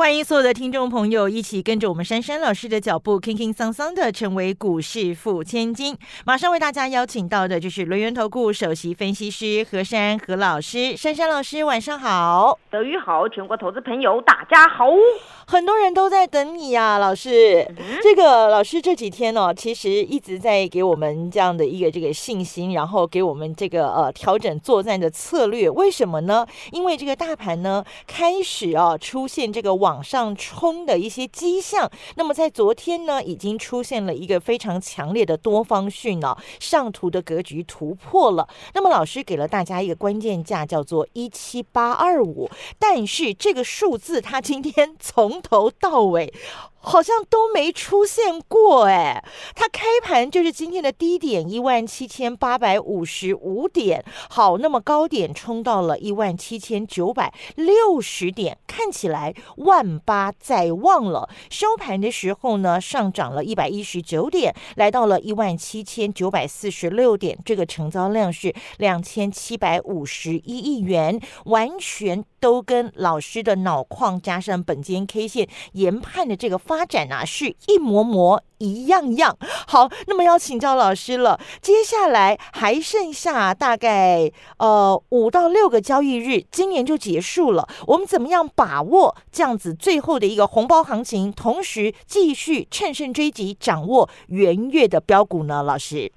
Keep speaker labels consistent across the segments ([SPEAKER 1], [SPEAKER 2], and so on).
[SPEAKER 1] 欢迎所有的听众朋友一起跟着我们珊珊老师的脚步，轻轻桑桑的成为股市富千金。马上为大家邀请到的就是轮源投顾首席分析师何珊何老师，珊珊老师晚上好，
[SPEAKER 2] 德语好，全国投资朋友大家好。
[SPEAKER 1] 很多人都在等你呀，老师。这个老师这几天哦，其实一直在给我们这样的一个这个信心，然后给我们这个呃调整作战的策略。为什么呢？因为这个大盘呢开始啊出现这个往往上冲的一些迹象。那么在昨天呢，已经出现了一个非常强烈的多方讯呢，上图的格局突破了。那么老师给了大家一个关键价，叫做一七八二五。但是这个数字，它今天从头到尾。好像都没出现过哎，它开盘就是今天的低点一万七千八百五十五点，好，那么高点冲到了一万七千九百六十点，看起来万八在望了。收盘的时候呢，上涨了一百一十九点，来到了一万七千九百四十六点，这个成交量是两千七百五十一亿元，完全都跟老师的脑矿加上本间 K 线研判的这个。发展啊，是一模模一样样。好，那么要请教老师了。接下来还剩下大概呃五到六个交易日，今年就结束了。我们怎么样把握这样子最后的一个红包行情，同时继续趁胜追击，掌握元月的标股呢？老师，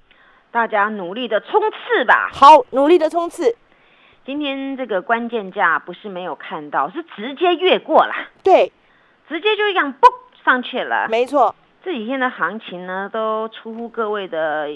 [SPEAKER 2] 大家努力的冲刺吧。
[SPEAKER 1] 好，努力的冲刺。
[SPEAKER 2] 今天这个关键价不是没有看到，是直接越过了。
[SPEAKER 1] 对，
[SPEAKER 2] 直接就一样嘣。上去了，
[SPEAKER 1] 没错。
[SPEAKER 2] 这几天的行情呢，都出乎各位的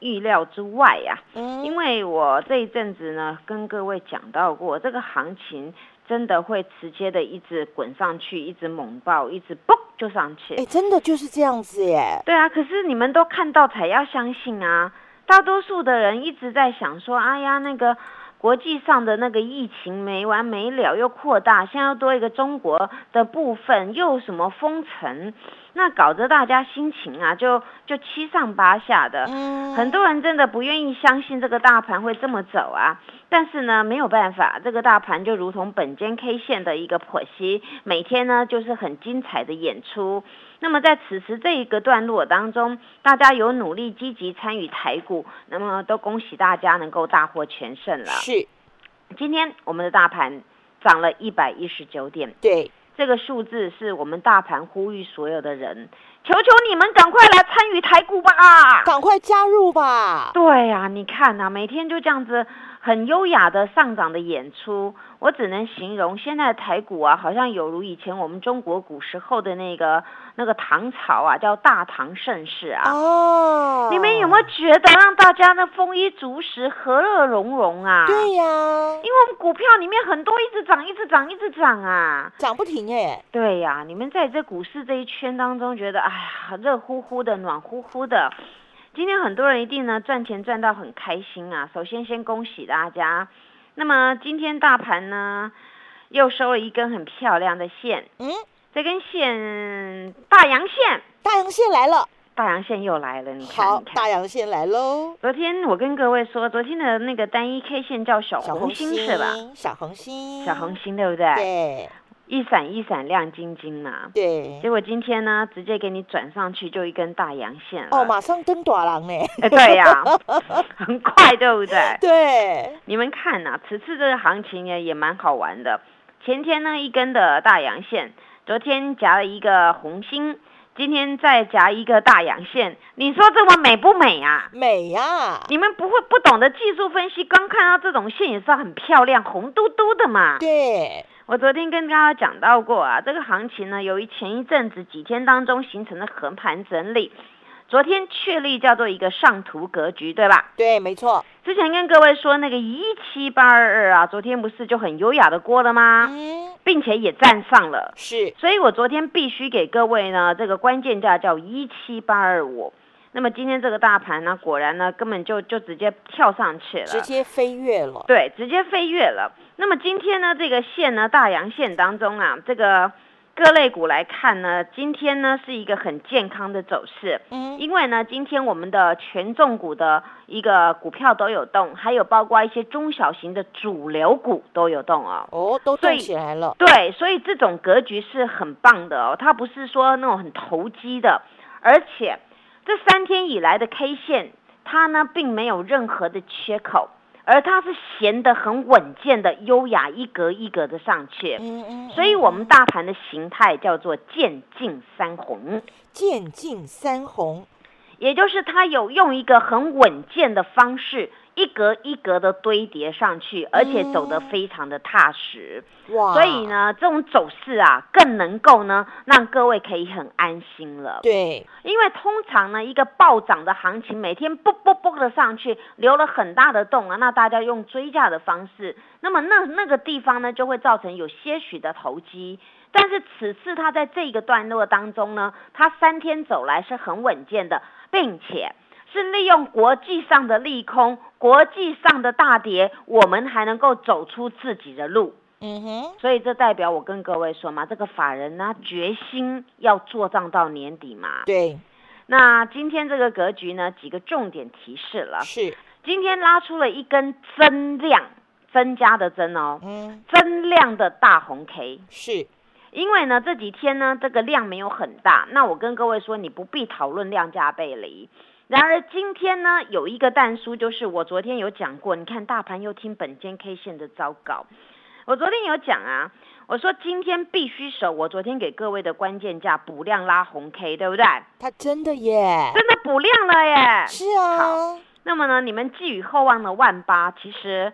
[SPEAKER 2] 预料之外呀。嗯，因为我这一阵子呢，跟各位讲到过，这个行情真的会直接的一直滚上去，一直猛爆，一直嘣就上去。
[SPEAKER 1] 哎，真的就是这样子耶。
[SPEAKER 2] 对啊，可是你们都看到才要相信啊。大多数的人一直在想说，哎呀，那个。国际上的那个疫情没完没了，又扩大，现在又多一个中国的部分，又什么封城，那搞得大家心情啊，就就七上八下的。嗯，很多人真的不愿意相信这个大盘会这么走啊。但是呢，没有办法，这个大盘就如同本间 K 线的一个剖析，每天呢就是很精彩的演出。那么在此时这一个段落当中，大家有努力积极参与台股，那么都恭喜大家能够大获全胜了。
[SPEAKER 1] 是，
[SPEAKER 2] 今天我们的大盘涨了一百一十九点，
[SPEAKER 1] 对，
[SPEAKER 2] 这个数字是我们大盘呼吁所有的人，求求你们赶快来参与台股吧，
[SPEAKER 1] 赶快加入吧。
[SPEAKER 2] 对呀，你看呐，每天就这样子。很优雅的上涨的演出，我只能形容现在的台股啊，好像有如以前我们中国古时候的那个那个唐朝啊，叫大唐盛世啊。哦，你们有没有觉得让大家呢丰衣足食、和乐融融啊？
[SPEAKER 1] 对呀，
[SPEAKER 2] 因为我们股票里面很多一直涨、一直涨、一直涨啊，
[SPEAKER 1] 涨不停哎。
[SPEAKER 2] 对呀，你们在这股市这一圈当中，觉得哎呀，热乎乎的、暖乎乎的。今天很多人一定呢赚钱赚到很开心啊！首先先恭喜大家。那么今天大盘呢又收了一根很漂亮的线，嗯，这根线大阳线，
[SPEAKER 1] 大阳线来了，
[SPEAKER 2] 大阳线又来了，你看，好，
[SPEAKER 1] 大阳线来喽。
[SPEAKER 2] 昨天我跟各位说，昨天的那个单一 K 线叫小红心是吧？
[SPEAKER 1] 小红心，
[SPEAKER 2] 小红心对不对？
[SPEAKER 1] 对。
[SPEAKER 2] 一闪一闪亮晶晶嘛，
[SPEAKER 1] 对。
[SPEAKER 2] 结果今天呢，直接给你转上去就一根大阳线
[SPEAKER 1] 哦，马上登短廊呢。
[SPEAKER 2] 哎，对呀，很快，对不对？
[SPEAKER 1] 对。
[SPEAKER 2] 你们看呐，此次这个行情呢也蛮好玩的。前天呢一根的大阳线，昨天夹了一个红心，今天再夹一个大阳线，你说这么美不美啊？
[SPEAKER 1] 美呀！
[SPEAKER 2] 你们不会不懂得技术分析，刚看到这种线也是很漂亮，红嘟嘟的嘛。
[SPEAKER 1] 对。
[SPEAKER 2] 我昨天跟大家讲到过啊，这个行情呢，由于前一阵子几天当中形成的横盘整理，昨天确立叫做一个上图格局，对吧？
[SPEAKER 1] 对，没错。
[SPEAKER 2] 之前跟各位说那个一七八二二啊，昨天不是就很优雅的过了吗？嗯，并且也站上了。
[SPEAKER 1] 是，
[SPEAKER 2] 所以我昨天必须给各位呢，这个关键价叫一七八二五。那么今天这个大盘呢，果然呢，根本就就直接跳上去了，
[SPEAKER 1] 直接飞跃了。
[SPEAKER 2] 对，直接飞跃了。那么今天呢，这个线呢，大阳线当中啊，这个各类股来看呢，今天呢是一个很健康的走势。
[SPEAKER 1] 嗯，
[SPEAKER 2] 因为呢，今天我们的权重股的一个股票都有动，还有包括一些中小型的主流股都有动哦。
[SPEAKER 1] 哦，都动起来了。
[SPEAKER 2] 对，所以这种格局是很棒的哦，它不是说那种很投机的，而且这三天以来的 K 线，它呢并没有任何的缺口，而它是闲得很稳健的、优雅一格一格的上去。
[SPEAKER 1] 嗯嗯，
[SPEAKER 2] 所以，我们大盘的形态叫做渐进三红，
[SPEAKER 1] 渐进三红。
[SPEAKER 2] 也就是它有用一个很稳健的方式，一格一格的堆叠上去，而且走得非常的踏实。
[SPEAKER 1] 哇，
[SPEAKER 2] 所以，呢，这种走势啊，更能够呢，让各位可以很安心了。
[SPEAKER 1] 对，
[SPEAKER 2] 因为通常呢，一个暴涨的行情，每天啵啵啵的上去，留了很大的洞啊，那大家用追价的方式，那么那那个地方呢，就会造成有些许的投机。但是此次它在这个段落当中呢，它三天走来是很稳健的，并且是利用国际上的利空、国际上的大跌，我们还能够走出自己的路。
[SPEAKER 1] 嗯哼，
[SPEAKER 2] 所以这代表我跟各位说嘛，这个法人呢决心要做账到年底嘛。
[SPEAKER 1] 对，
[SPEAKER 2] 那今天这个格局呢，几个重点提示了。
[SPEAKER 1] 是，
[SPEAKER 2] 今天拉出了一根增量增加的增哦，
[SPEAKER 1] 嗯，
[SPEAKER 2] 增量的大红 K。
[SPEAKER 1] 是，
[SPEAKER 2] 因为呢这几天呢这个量没有很大，那我跟各位说，你不必讨论量价背离。然而今天呢有一个淡书，就是我昨天有讲过，你看大盘又听本间 K 线的糟糕。我昨天有讲啊，我说今天必须守我昨天给各位的关键价补量拉红 K，对不对？
[SPEAKER 1] 它真的耶，
[SPEAKER 2] 真的补量了耶！
[SPEAKER 1] 是啊，
[SPEAKER 2] 那么呢，你们寄予厚望的万八，其实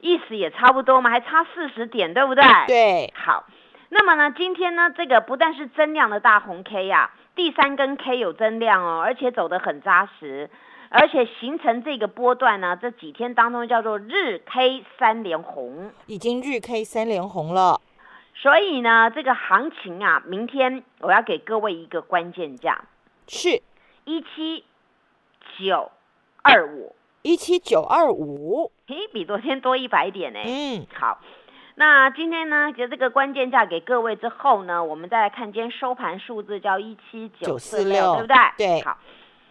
[SPEAKER 2] 意思也差不多嘛，还差四十点，对不对？。
[SPEAKER 1] 对，
[SPEAKER 2] 好，那么呢，今天呢，这个不但是增量的大红 K 呀、第三根 K 有增量哦，而且走得很扎实，而且形成这个波段呢，这几天当中叫做日 K 三连红。
[SPEAKER 1] 已经日 K 三连红了，
[SPEAKER 2] 所以呢，这个行情啊，明天我要给各位一个关键价，
[SPEAKER 1] 是。
[SPEAKER 2] 一七九二五，
[SPEAKER 1] 一七九二五，
[SPEAKER 2] 嘿，比昨天多一百点呢。
[SPEAKER 1] 嗯，
[SPEAKER 2] 好，那今天呢，就这个关键价给各位之后呢，我们再来看今天收盘数字叫一七九四六，对不对？
[SPEAKER 1] 对
[SPEAKER 2] 好，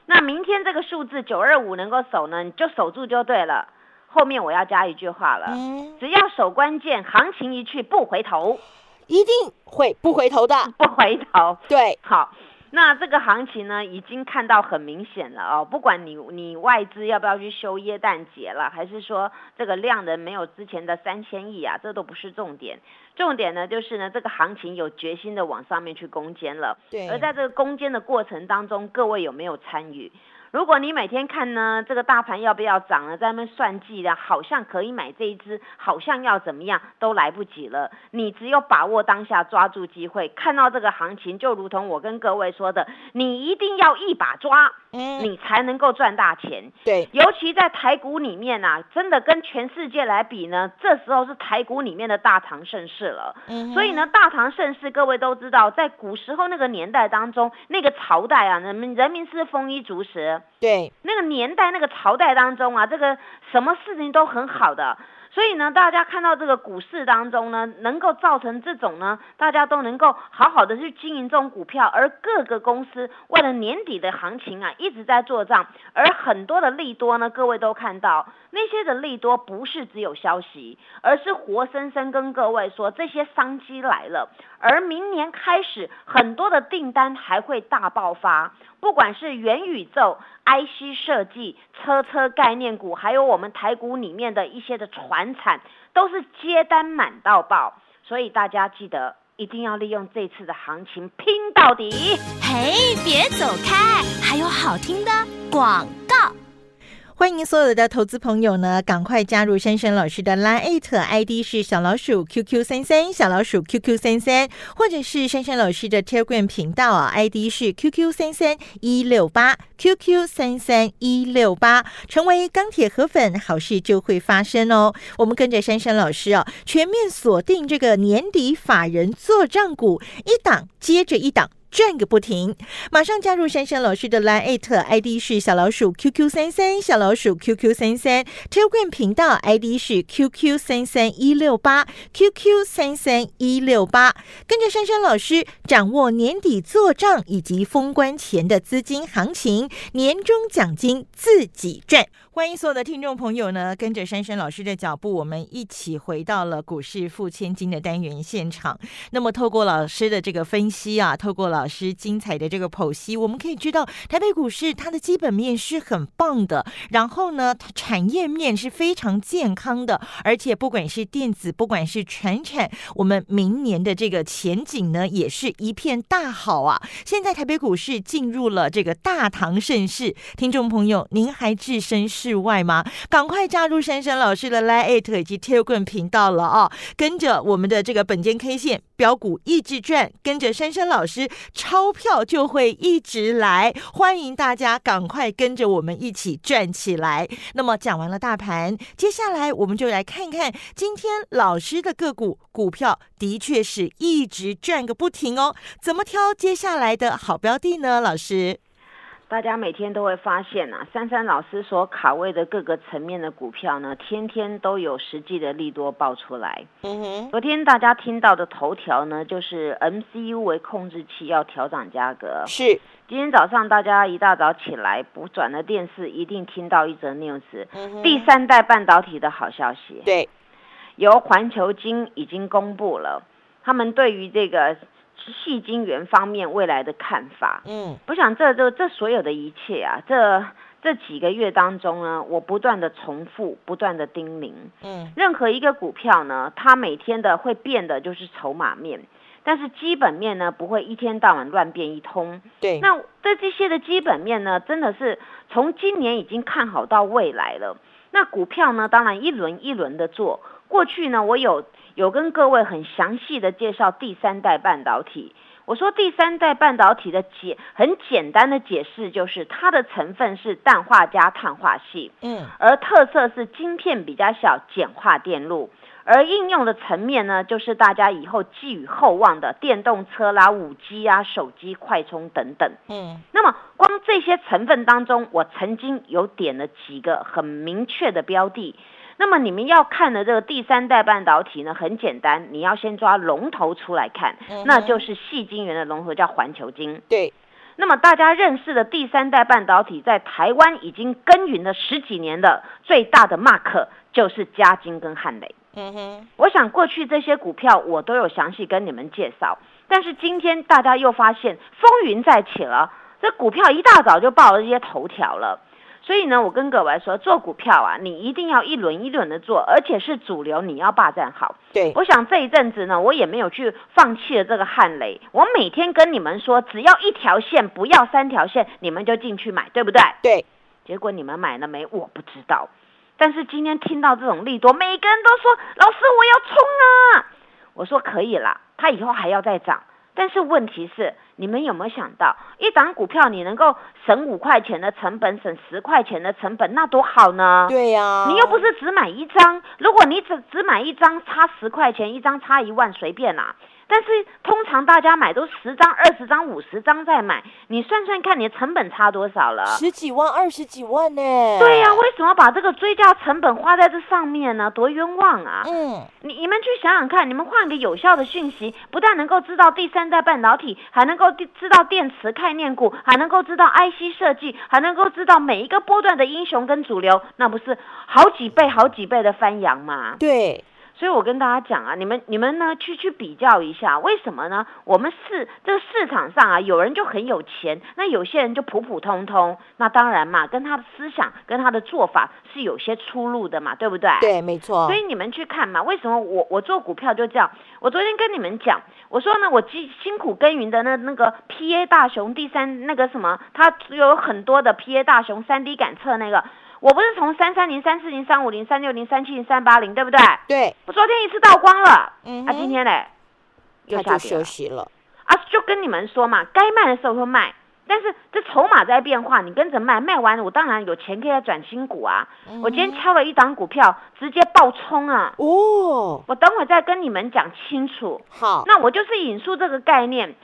[SPEAKER 2] 那明天这个数字九二五能够守呢，你就守住就对了。后面我要加一句话了，
[SPEAKER 1] 嗯，
[SPEAKER 2] 只要守关键，行情一去不回头，
[SPEAKER 1] 一定会不回头的，
[SPEAKER 2] 不回头。
[SPEAKER 1] 对，
[SPEAKER 2] 好，那这个行情呢，已经看到很明显了哦。不管你你外资要不要去修耶诞节了，还是说这个量能没有之前的三千亿啊，这都不是重点。重点呢，就是呢，这个行情有决心的往上面去攻坚了。
[SPEAKER 1] 对，
[SPEAKER 2] 而在这个攻坚的过程当中，各位有没有参与？如果你每天看呢，这个大盘要不要涨了，在那边算计的，好像可以买这一只，好像要怎么样，都来不及了。你只有把握当下，抓住机会，看到这个行情，就如同我跟各位说的，你一定要一把抓，
[SPEAKER 1] 嗯，
[SPEAKER 2] 你才能够赚大钱。
[SPEAKER 1] 对，
[SPEAKER 2] 尤其在台股里面啊，真的跟全世界来比呢，这时候是台股里面的大唐盛世了。
[SPEAKER 1] 嗯
[SPEAKER 2] 所以呢，大唐盛世各位都知道，在古时候那个年代当中，那个朝代啊，人民人民是丰衣足食，
[SPEAKER 1] 对，
[SPEAKER 2] 那个年代那个朝代当中啊，这个什么事情都很好的。所以呢，大家看到这个股市当中呢，能够造成这种呢，大家都能够好好的去经营这种股票，而各个公司为了年底的行情啊，一直在做账，而很多的利多呢，各位都看到，那些的利多不是只有消息，而是活生生跟各位说，这些商机来了，而明年开始，很多的订单还会大爆发，不管是元宇宙、IC 设计、车车概念股，还有我们台股里面的一些的船产，都是接单满到爆，所以大家记得一定要利用这次的行情拼到底。
[SPEAKER 3] 嘿，别走开，还有好听的广。
[SPEAKER 1] 欢迎所有的投资朋友呢，赶快加入珊珊老师的 Line ID 是小老鼠 QQ 三三，小老鼠 QQ 三三，或者是珊珊老师的 Telegram 频道啊，ID 是 QQ 三三一六八 QQ 三三一六八，成为钢铁河粉，好事就会发生哦。我们跟着珊珊老师啊，全面锁定这个年底法人做账股，一档接着一档。转个不停。马上加入珊珊老师的 Line ID 是小老鼠 QQ 三三，小老鼠 QQ 三三，Telegram 频道 ID 是 QQ 三三一六八 QQ 三三一六八，跟着珊珊老师掌握年底做账以及封关前的资金行情，年终奖金自己赚。欢迎所有的听众朋友呢，跟着珊珊老师的脚步，我们一起回到了股市付千金的单元现场。那么，透过老师的这个分析啊，透过老师精彩的这个剖析，我们可以知道，台北股市它的基本面是很棒的，然后呢，它产业面是非常健康的，而且不管是电子，不管是全产，我们明年的这个前景呢，也是一片大好啊。现在台北股市进入了这个大唐盛世，听众朋友，您还置身事室外吗？赶快加入珊珊老师的 Line 以及 Telegram 频道了啊！跟着我们的这个本间 K 线标股一直转，跟着珊珊老师，钞票就会一直来。欢迎大家赶快跟着我们一起转起来。那么讲完了大盘，接下来我们就来看看今天老师的个股股票，的确是一直转个不停哦。怎么挑接下来的好标的呢？老师？
[SPEAKER 2] 大家每天都会发现啊，珊珊老师所卡位的各个层面的股票呢，天天都有实际的利多爆出来。
[SPEAKER 1] 嗯哼，
[SPEAKER 2] 昨天大家听到的头条呢，就是 MCU 为控制器要调涨价格。
[SPEAKER 1] 是。
[SPEAKER 2] 今天早上大家一大早起来不转了电视，一定听到一则 news，第三代半导体的好消息。
[SPEAKER 1] 对，
[SPEAKER 2] 由环球金已经公布了，他们对于这个。细晶圆方面未来的看法，
[SPEAKER 1] 嗯，
[SPEAKER 2] 我想这这这所有的一切啊，这这几个月当中呢，我不断的重复，不断的叮咛，
[SPEAKER 1] 嗯，
[SPEAKER 2] 任何一个股票呢，它每天的会变的就是筹码面，但是基本面呢不会一天到晚乱变一通，
[SPEAKER 1] 对，
[SPEAKER 2] 那这这些的基本面呢，真的是从今年已经看好到未来了，那股票呢，当然一轮一轮的做，过去呢，我有。有跟各位很详细的介绍第三代半导体。我说第三代半导体的解很简单的解释就是它的成分是氮化镓碳化系，
[SPEAKER 1] 嗯，
[SPEAKER 2] 而特色是晶片比较小，简化电路，而应用的层面呢，就是大家以后寄予厚望的电动车啦、五 G 啊、手机快充等等，
[SPEAKER 1] 嗯，
[SPEAKER 2] 那么光这些成分当中，我曾经有点了几个很明确的标的。那么你们要看的这个第三代半导体呢，很简单，你要先抓龙头出来看，那就是细晶圆的龙头叫环球晶。
[SPEAKER 1] 对。
[SPEAKER 2] 那么大家认识的第三代半导体，在台湾已经耕耘了十几年的最大的 mark 就是嘉晶跟汉磊。
[SPEAKER 1] 嗯哼。
[SPEAKER 2] 我想过去这些股票我都有详细跟你们介绍，但是今天大家又发现风云再起了，这股票一大早就报了这些头条了。所以呢，我跟各位说，做股票啊，你一定要一轮一轮的做，而且是主流，你要霸占好。
[SPEAKER 1] 对，
[SPEAKER 2] 我想这一阵子呢，我也没有去放弃了这个汉雷，我每天跟你们说，只要一条线，不要三条线，你们就进去买，对不对？
[SPEAKER 1] 对。
[SPEAKER 2] 结果你们买了没？我不知道。但是今天听到这种利多，每个人都说，老师我要冲啊！我说可以啦，它以后还要再涨。但是问题是，你们有没有想到，一档股票你能够省五块钱的成本，省十块钱的成本，那多好呢？
[SPEAKER 1] 对呀，
[SPEAKER 2] 你又不是只买一张，如果你只只买一张，差十块钱，一张差一万，随便啦。但是通常大家买都十张、二十张、五十张再买，你算算看，你的成本差多少了？
[SPEAKER 1] 十几万、二十几万呢？
[SPEAKER 2] 对呀，为什么把这个追加成本花在这上面呢？多冤枉啊！
[SPEAKER 1] 嗯，
[SPEAKER 2] 你你们去想想看，你们换个有效的讯息，不但能够知道第三代半导体，还能够知道电池概念股，还能够知道 IC 设计，还能够知道每一个波段的英雄跟主流，那不是好几倍、好几倍的翻扬吗？
[SPEAKER 1] 对。
[SPEAKER 2] 所以我跟大家讲啊，你们你们呢去去比较一下，为什么呢？我们市这个市场上啊，有人就很有钱，那有些人就普普通通。那当然嘛，跟他的思想跟他的做法是有些出入的嘛，对不对？
[SPEAKER 1] 对，没错。
[SPEAKER 2] 所以你们去看嘛，为什么我我做股票就这样？我昨天跟你们讲，我说呢，我辛辛苦耕耘的那那个 P A 大熊第三那个什么，它有很多的 P A 大熊三 D 感测那个。我不是从三三零、三四零、三五零、三六零、三七零、三八零，对不对？
[SPEAKER 1] 对。
[SPEAKER 2] 我昨天一次倒光了，
[SPEAKER 1] 嗯，
[SPEAKER 2] 啊，今天嘞，
[SPEAKER 1] 又就休息了。
[SPEAKER 2] 啊，就跟你们说嘛，该卖的时候会卖，但是这筹码在变化，你跟着卖，卖完了我当然有钱可以转新股啊。嗯我今天敲了一档股票，直接爆冲啊！
[SPEAKER 1] 哦，
[SPEAKER 2] 我等会再跟你们讲清楚。
[SPEAKER 1] 好，
[SPEAKER 2] 那我就是引述这个概念。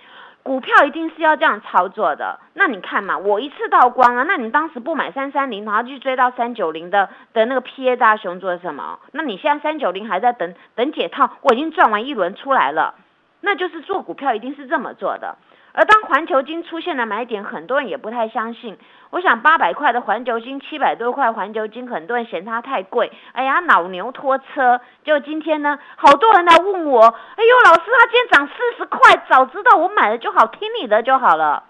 [SPEAKER 2] 股票一定是要这样操作的。那你看嘛，我一次到光啊，那你当时不买三三零，然后去追到三九零的的那个 PA 大熊做什么？那你现在三九零还在等等解套，我已经赚完一轮出来了，那就是做股票一定是这么做的。而当环球金出现了买点，很多人也不太相信。我想八百块的环球金，七百多块环球金，很多人嫌它太贵。哎呀，老牛拖车。就今天呢，好多人来问我，哎呦，老师，它今天涨四十块，早知道我买了就好，听你的就好了。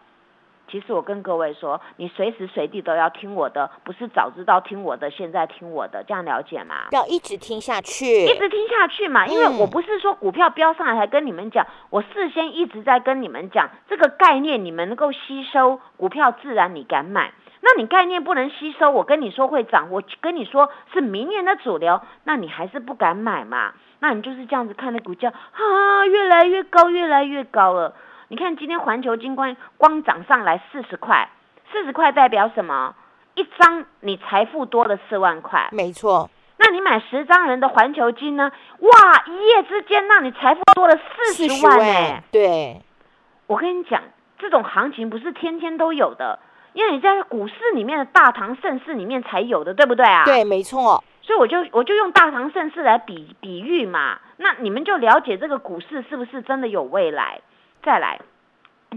[SPEAKER 2] 其实我跟各位说，你随时随地都要听我的，不是早知道听我的，现在听我的，这样了解吗？
[SPEAKER 1] 要一直听下去，
[SPEAKER 2] 一直听下去嘛。因为我不是说股票飙上来才跟你们讲，我事先一直在跟你们讲这个概念，你们能够吸收，股票自然你敢买。那你概念不能吸收，我跟你说会涨，我跟你说是明年的主流，那你还是不敢买嘛？那你就是这样子看的股价啊，越来越高，越来越高了。你看今天环球金光光涨上来四十块，四十块代表什么？一张你财富多了四万块，
[SPEAKER 1] 没错。
[SPEAKER 2] 那你买十张人的环球金呢？哇，一夜之间让你财富多了四十万哎！
[SPEAKER 1] 对，
[SPEAKER 2] 我跟你讲，这种行情不是天天都有的，因为你在股市里面的大唐盛世里面才有的，对不对啊？
[SPEAKER 1] 对，没错。
[SPEAKER 2] 所以我就我就用大唐盛世来比比喻嘛，那你们就了解这个股市是不是真的有未来？再来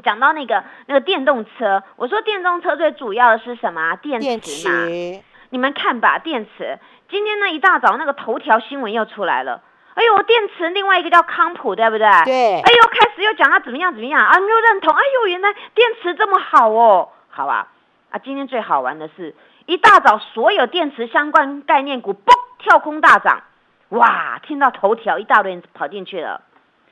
[SPEAKER 2] 讲到那个那个电动车，我说电动车最主要的是什么？电池嘛。你们看吧，电池今天呢一大早那个头条新闻又出来了。哎呦，电池另外一个叫康普，对不对？
[SPEAKER 1] 对。
[SPEAKER 2] 哎呦，开始又讲它怎么样怎么样啊？又认同。哎呦，原来电池这么好哦，好吧。啊，今天最好玩的是一大早所有电池相关概念股嘣跳空大涨，哇！听到头条一大堆人跑进去了，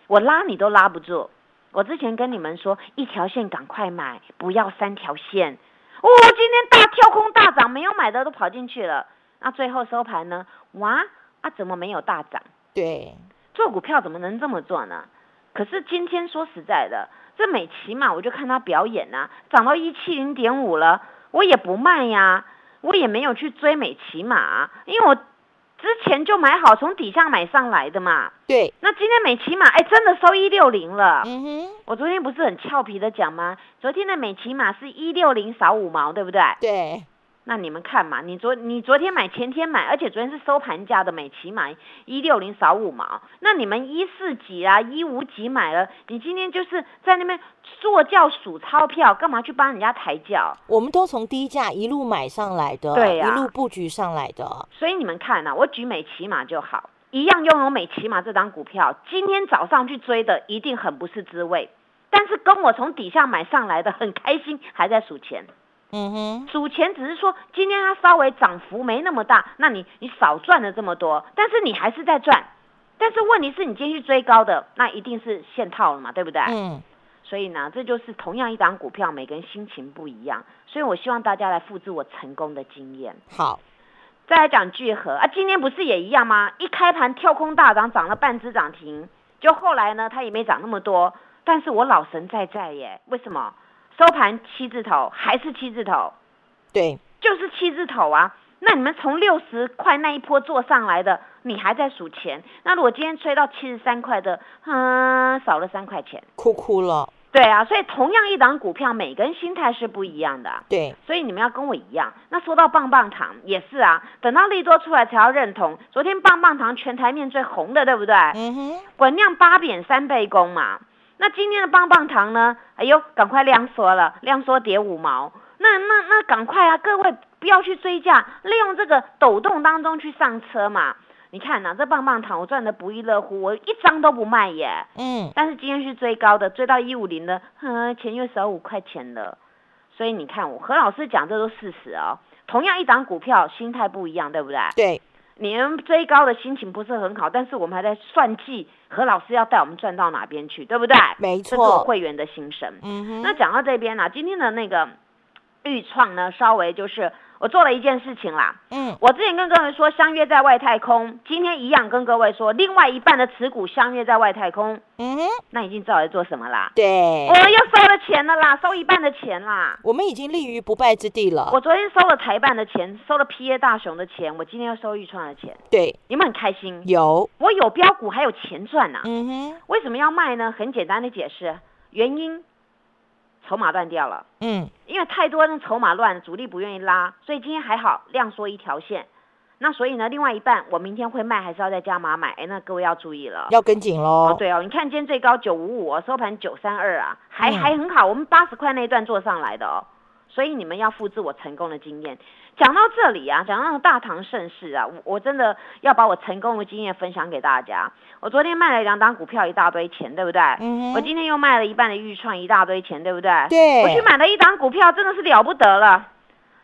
[SPEAKER 2] 我拉你都拉不住。我之前跟你们说，一条线赶快买，不要三条线。哦，今天大跳空大涨，没有买的都跑进去了。那最后收盘呢？哇，啊怎么没有大涨？
[SPEAKER 1] 对，
[SPEAKER 2] 做股票怎么能这么做呢？可是今天说实在的，这美琪嘛，我就看他表演呐，涨到一七零点五了，我也不卖呀，我也没有去追美琪嘛，因为我。之前就买好，从底下买上来的嘛。
[SPEAKER 1] 对，
[SPEAKER 2] 那今天美琪玛哎，真的收一六零了。嗯哼，我昨天不是很俏皮的讲吗？昨天的美琪玛是一六零少五毛，对不对？
[SPEAKER 1] 对。
[SPEAKER 2] 那你们看嘛，你昨你昨天买，前天买，而且昨天是收盘价的，美起买一六零少五毛。那你们一四几啊，一五几买了，你今天就是在那边坐轿数钞票，干嘛去帮人家抬轿？
[SPEAKER 1] 我们都从低价一路买上来的，
[SPEAKER 2] 对
[SPEAKER 1] 呀，一路布局上来的。
[SPEAKER 2] 所以你们看啊，我举美骑马就好，一样拥有美骑马这张股票，今天早上去追的一定很不是滋味，但是跟我从底下买上来的很开心，还在数钱。嗯哼，数钱只是说今天它稍微涨幅没那么大，那你你少赚了这么多，但是你还是在赚。但是问题是你今天去追高的，那一定是现套了嘛，对不对？嗯。所以呢，这就是同样一档股票，每个人心情不一样。所以我希望大家来复制我成功的经验。
[SPEAKER 1] 好，
[SPEAKER 2] 再来讲聚合啊，今天不是也一样吗？一开盘跳空大涨，涨了半只涨停，就后来呢，它也没涨那么多。但是我老神在在耶，为什么？收盘七字头还是七字头，
[SPEAKER 1] 对，
[SPEAKER 2] 就是七字头啊。那你们从六十块那一波做上来的，你还在数钱。那如果今天吹到七十三块的，嗯，少了三块钱，
[SPEAKER 1] 哭哭了。
[SPEAKER 2] 对啊，所以同样一档股票，每个人心态是不一样的。
[SPEAKER 1] 对，
[SPEAKER 2] 所以你们要跟我一样。那说到棒棒糖也是啊，等到利多出来才要认同。昨天棒棒糖全台面最红的，对不对？嗯哼，滚量八点三倍功嘛。那今天的棒棒糖呢？哎呦，赶快量缩了，量缩跌五毛。那那那赶快啊！各位不要去追价，利用这个抖动当中去上车嘛。你看呐，这棒棒糖我赚的不亦乐乎，我一张都不卖耶。嗯。但是今天是追高的，追到一五零的，呵，钱又少五块钱了。所以你看我何老师讲这都事实哦。同样一档股票，心态不一样，对不对？
[SPEAKER 1] 对。
[SPEAKER 2] 你们追高的心情不是很好，但是我们还在算计何老师要带我们赚到哪边去，对不对？
[SPEAKER 1] 没错，
[SPEAKER 2] 这是我会员的心声。嗯哼。那讲到这边呢，今天的那个预创呢，稍微就是。我做了一件事情啦，嗯，我之前跟各位说相约在外太空，今天一样跟各位说，另外一半的持股相约在外太空，嗯，那已经知道在做什么啦？
[SPEAKER 1] 对，
[SPEAKER 2] 我们又收了钱了啦，收一半的钱啦，
[SPEAKER 1] 我们已经立于不败之地了。
[SPEAKER 2] 我昨天收了台办的钱，收了 P A 大雄的钱，我今天又收玉创的钱，
[SPEAKER 1] 对，
[SPEAKER 2] 你们很开心？
[SPEAKER 1] 有，
[SPEAKER 2] 我有标股还有钱赚呐，嗯哼，为什么要卖呢？很简单的解释，原因。筹码乱掉了，
[SPEAKER 1] 嗯，
[SPEAKER 2] 因为太多那筹码乱，主力不愿意拉，所以今天还好量缩一条线。那所以呢，另外一半我明天会卖，还是要再加码买？哎，那各位要注意了。
[SPEAKER 1] 要跟紧喽。
[SPEAKER 2] 哦，对哦，你看今天最高九五五，收盘九三二啊，还
[SPEAKER 1] 嗯
[SPEAKER 2] 还很好，我们八十块那一段做上来的哦。所以你们要复制我成功的经验。讲到这里啊，讲到大唐盛世啊，我我真的要把我成功的经验分享给大家。我昨天卖了两档股票，一大堆钱，对不对？
[SPEAKER 1] 嗯哼
[SPEAKER 2] 我今天又卖了一半的预创，一大堆钱，对不对？
[SPEAKER 1] 对
[SPEAKER 2] 我去买了一档股票，真的是了不得了，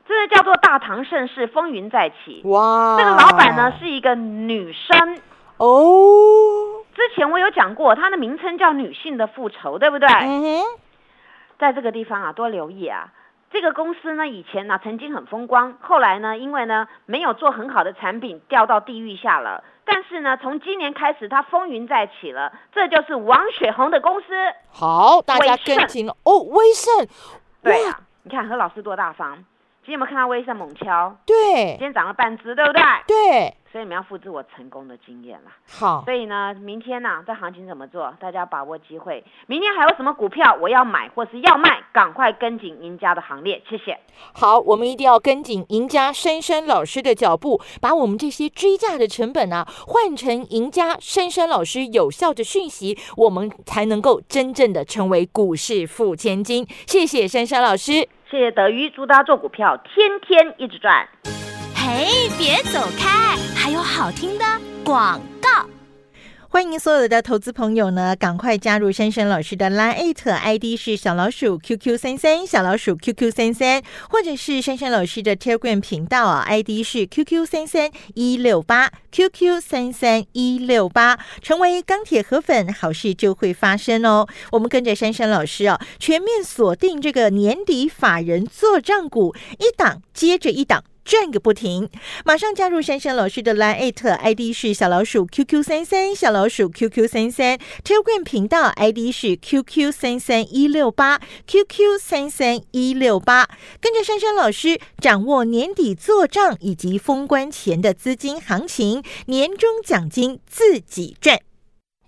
[SPEAKER 2] 真的叫做大唐盛世，风云再起。
[SPEAKER 1] 哇，
[SPEAKER 2] 这个老板呢是一个女生，
[SPEAKER 1] 哦，
[SPEAKER 2] 之前我有讲过，她的名称叫女性的复仇，对不对？
[SPEAKER 1] 嗯哼，
[SPEAKER 2] 在这个地方啊，多留意啊。这个公司呢，以前呢曾经很风光，后来呢，因为呢没有做很好的产品，掉到地狱下了。但是呢，从今年开始，它风云再起了，这就是王雪红的公司。
[SPEAKER 1] 好，大家跟紧了哦，威盛，哇，
[SPEAKER 2] 对啊，你看何老师多大方，今天有没有看到威盛猛敲？
[SPEAKER 1] 对今
[SPEAKER 2] 天涨了半只，对不对？
[SPEAKER 1] 对，
[SPEAKER 2] 所以你们要复制我成功的经验啦。
[SPEAKER 1] 好，
[SPEAKER 2] 所以呢，明天呢、这行情怎么做？大家把握机会。明天还有什么股票我要买或是要卖？赶快跟紧赢家的行列，谢谢。
[SPEAKER 1] 好，我们一定要跟紧赢家珊珊老师的脚步，把我们这些追价的成本啊，换成赢家珊珊老师有效的讯息，我们才能够真正的成为股市富千金。谢谢珊珊老师。
[SPEAKER 2] 谢谢德瑜，祝大家做股票天天一直赚。
[SPEAKER 3] 嘿，别走开，还有好听的广告。
[SPEAKER 1] 欢迎所有的投资朋友呢，赶快加入珊珊老师的 Line ID 是小老鼠 QQ 三三小老鼠 QQ 三三，或者是珊珊老师的 Telegram 频道啊，ID 是 QQ 三三一六八 QQ 三三一六八，成为钢铁河粉，好事就会发生哦。我们跟着珊珊老师啊，全面锁定这个年底法人做账股，一档接着一档。赚个不停！马上加入珊珊老师的 Line ID 是小老鼠 QQ 三三，小老鼠 QQ 三三，Telegram 频道 ID 是 QQ 三三一六八，QQ 三三一六八，跟着珊珊老师掌握年底做账以及封关前的资金行情，年终奖金自己赚。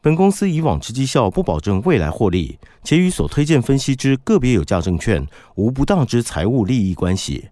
[SPEAKER 4] 本公司以往之绩效不保证未来获利，且与所推荐分析之个别有价证券无不当之财务利益关系。